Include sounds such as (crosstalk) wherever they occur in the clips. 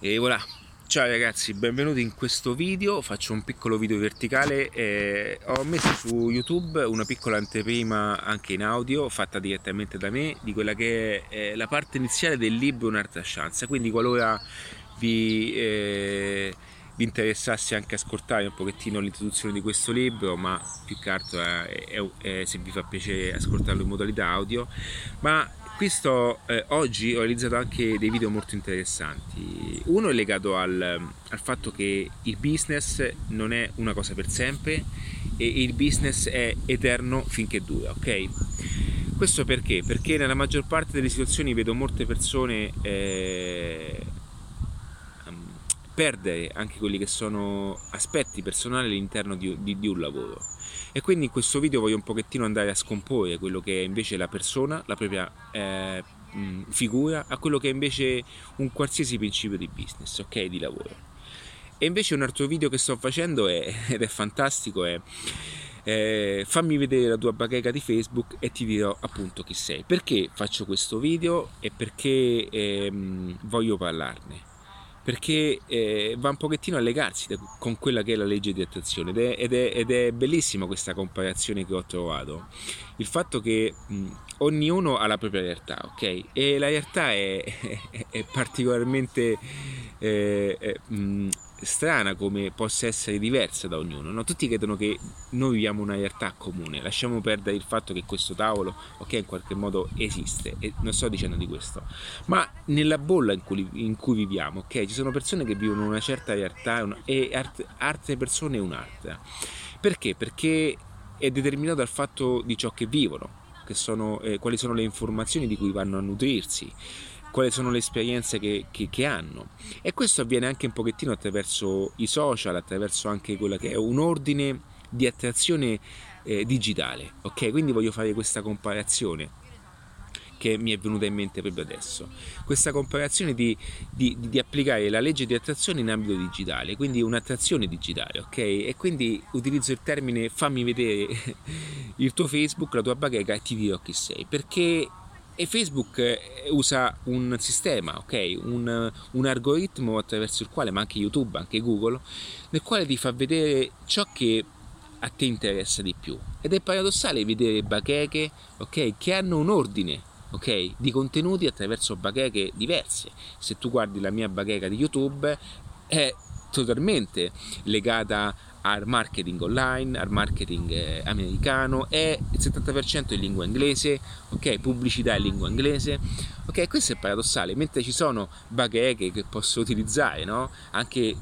E voilà, ciao ragazzi, benvenuti in questo video, faccio un piccolo video verticale, eh, ho messo su YouTube una piccola anteprima anche in audio fatta direttamente da me di quella che è eh, la parte iniziale del libro Un'altra chance, quindi qualora vi, eh, vi interessasse anche ascoltare un pochettino l'introduzione di questo libro, ma più che altro è, è, se vi fa piacere ascoltarlo in modalità audio, ma qui sto eh, oggi ho realizzato anche dei video molto interessanti. Uno è legato al, al, fatto che il business non è una cosa per sempre e il business è eterno finché dura ok? Questo perché? Perché nella maggior parte delle situazioni vedo molte persone eh, perdere anche quelli che sono aspetti personali all'interno di, di, di un lavoro e quindi in questo video voglio un pochettino andare a scomporre quello che è invece la persona, la propria eh, figura, a quello che è invece un qualsiasi principio di business, ok, di lavoro. E invece un altro video che sto facendo è, (laughs) ed è fantastico è eh, fammi vedere la tua bacheca di Facebook e ti dirò appunto chi sei. Perché faccio questo video e perché ehm, voglio parlarne? Perché eh, va un pochettino a legarsi con quella che è la legge di attrazione ed è, ed, è, ed è, bellissima questa comparazione che ho trovato. Il fatto che mh, ognuno ha la propria realtà ok? E la realtà è, (laughs) è particolarmente eh, mh, strana come possa essere diversa da ognuno. No? Tutti credono che noi viviamo una realtà comune, lasciamo perdere il fatto che questo tavolo, ok, in qualche modo esiste, e non sto dicendo di questo, ma nella bolla in cui, in cui viviamo, ok, ci sono persone che vivono una certa realtà una, e art, altre persone un'altra. Perché? Perché è determinato dal fatto di ciò che vivono, che sono, eh, quali sono le informazioni di cui vanno a nutrirsi quali sono le esperienze che, che, che, hanno. E questo avviene anche un pochettino attraverso i social, attraverso anche quello che è un ordine di attrazione eh, digitale. Ok, quindi voglio fare questa comparazione che mi è venuta in mente proprio adesso. Questa comparazione di, di, di, applicare la legge di attrazione in ambito digitale, quindi un'attrazione digitale, ok? E quindi utilizzo il termine fammi vedere (laughs) il tuo Facebook, la tua bacheca e ti dirò chi sei, perché e Facebook eh, usa un sistema, okay? un, un, algoritmo attraverso il quale, ma anche YouTube, anche Google, nel quale ti fa vedere ciò che a te interessa di più. Ed è paradossale vedere bacheche okay, che hanno un ordine okay, di contenuti attraverso bacheche diverse. Se tu guardi la mia bacheca di YouTube è totalmente legata al marketing online, al marketing eh, americano, è il 70% in lingua inglese, ok? Pubblicità in lingua inglese, ok? Questo è paradossale, mentre ci sono bacheche che posso utilizzare, no? Anche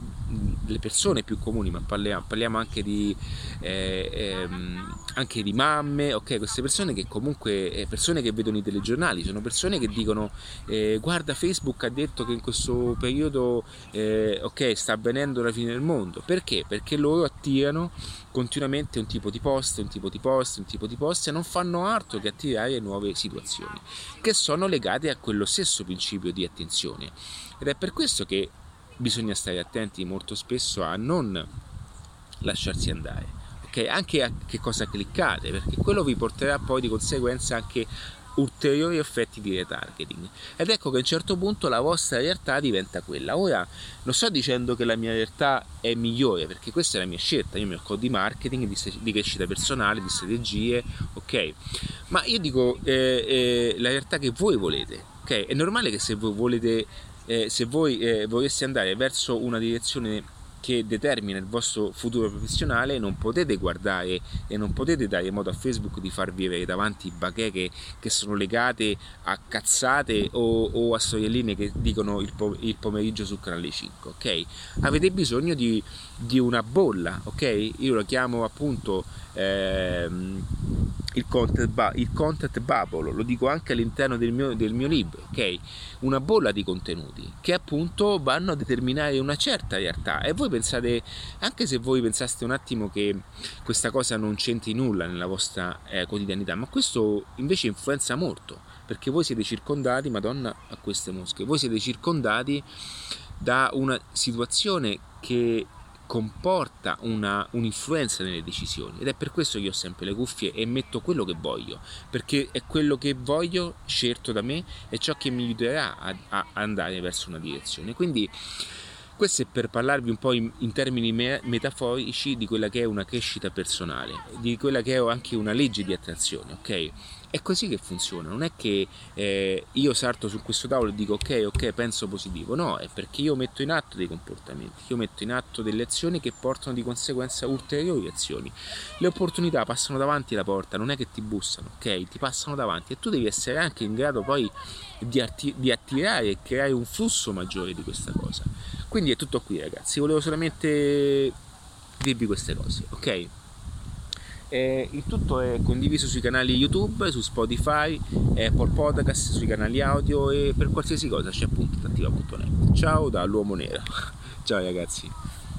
le persone più comuni, ma parliamo, parliamo anche, di, eh, ehm, anche di mamme, ok? Queste persone che comunque, eh, persone che vedono i telegiornali, sono persone che dicono eh, guarda Facebook ha detto che in questo periodo, eh, ok, sta avvenendo la fine del mondo, perché? Perché loro attirano continuamente un tipo di post, un tipo di post, un tipo di post e non fanno altro che attirare nuove situazioni che sono legate a quello stesso principio di attenzione. Ed è per questo che bisogna stare attenti molto spesso a non lasciarsi andare, ok? Anche a che cosa cliccate, perché quello vi porterà poi di conseguenza anche ulteriori effetti di retargeting. Ed ecco che a un certo punto la vostra realtà diventa quella. Ora non sto dicendo che la mia realtà è migliore perché questa è la mia scelta. Io mi occupo di marketing di, crescita personale di strategie ok? Ma io dico eh, eh, la realtà che voi volete ok? È normale che se voi volete eh, se voi eh, voleste andare verso una direzione che determina il vostro futuro professionale non potete guardare e non potete dare modo a Facebook di farvi avere davanti bacheche che sono legate a cazzate o, o a storielline che dicono il, po- il, pomeriggio sul canale 5 ok? Avete bisogno di, di una bolla ok? Io lo chiamo appunto ehm, il content, bu- il content bubble, lo dico anche all'interno del mio, del mio libro, ok? Una bolla di contenuti che appunto vanno a determinare una certa realtà e voi pensate, anche se voi pensaste un attimo che questa cosa non c'entri nulla nella vostra eh, quotidianità, ma questo invece influenza molto, perché voi siete circondati, madonna a queste mosche, voi siete circondati da una situazione che comporta una, un'influenza nelle decisioni. Ed è per questo che ho sempre le cuffie e metto quello che voglio perché è quello che voglio scelto da me e ciò che mi aiuterà a, a andare verso una direzione. Quindi questo è per parlarvi un po' in, in, termini metaforici di quella che è una crescita personale, di quella che è anche una legge di attrazione, ok? È così che funziona, non è che eh, io sarto su questo tavolo e dico ok, ok, penso positivo, no, è perché io metto in atto dei comportamenti, io metto in atto delle azioni che portano di conseguenza ulteriori azioni. Le opportunità passano davanti alla porta, non è che ti bussano, ok? Ti passano davanti e tu devi essere anche in grado poi di, atti- di attirare e creare un flusso maggiore di questa cosa. Quindi è tutto qui ragazzi, volevo solamente dirvi queste cose, ok? Eh, il tutto è condiviso sui canali YouTube, su Spotify, Apple Podcast, sui canali audio e per qualsiasi cosa c'è appunto attiva.net. Ciao dall'uomo nero. (laughs) Ciao ragazzi.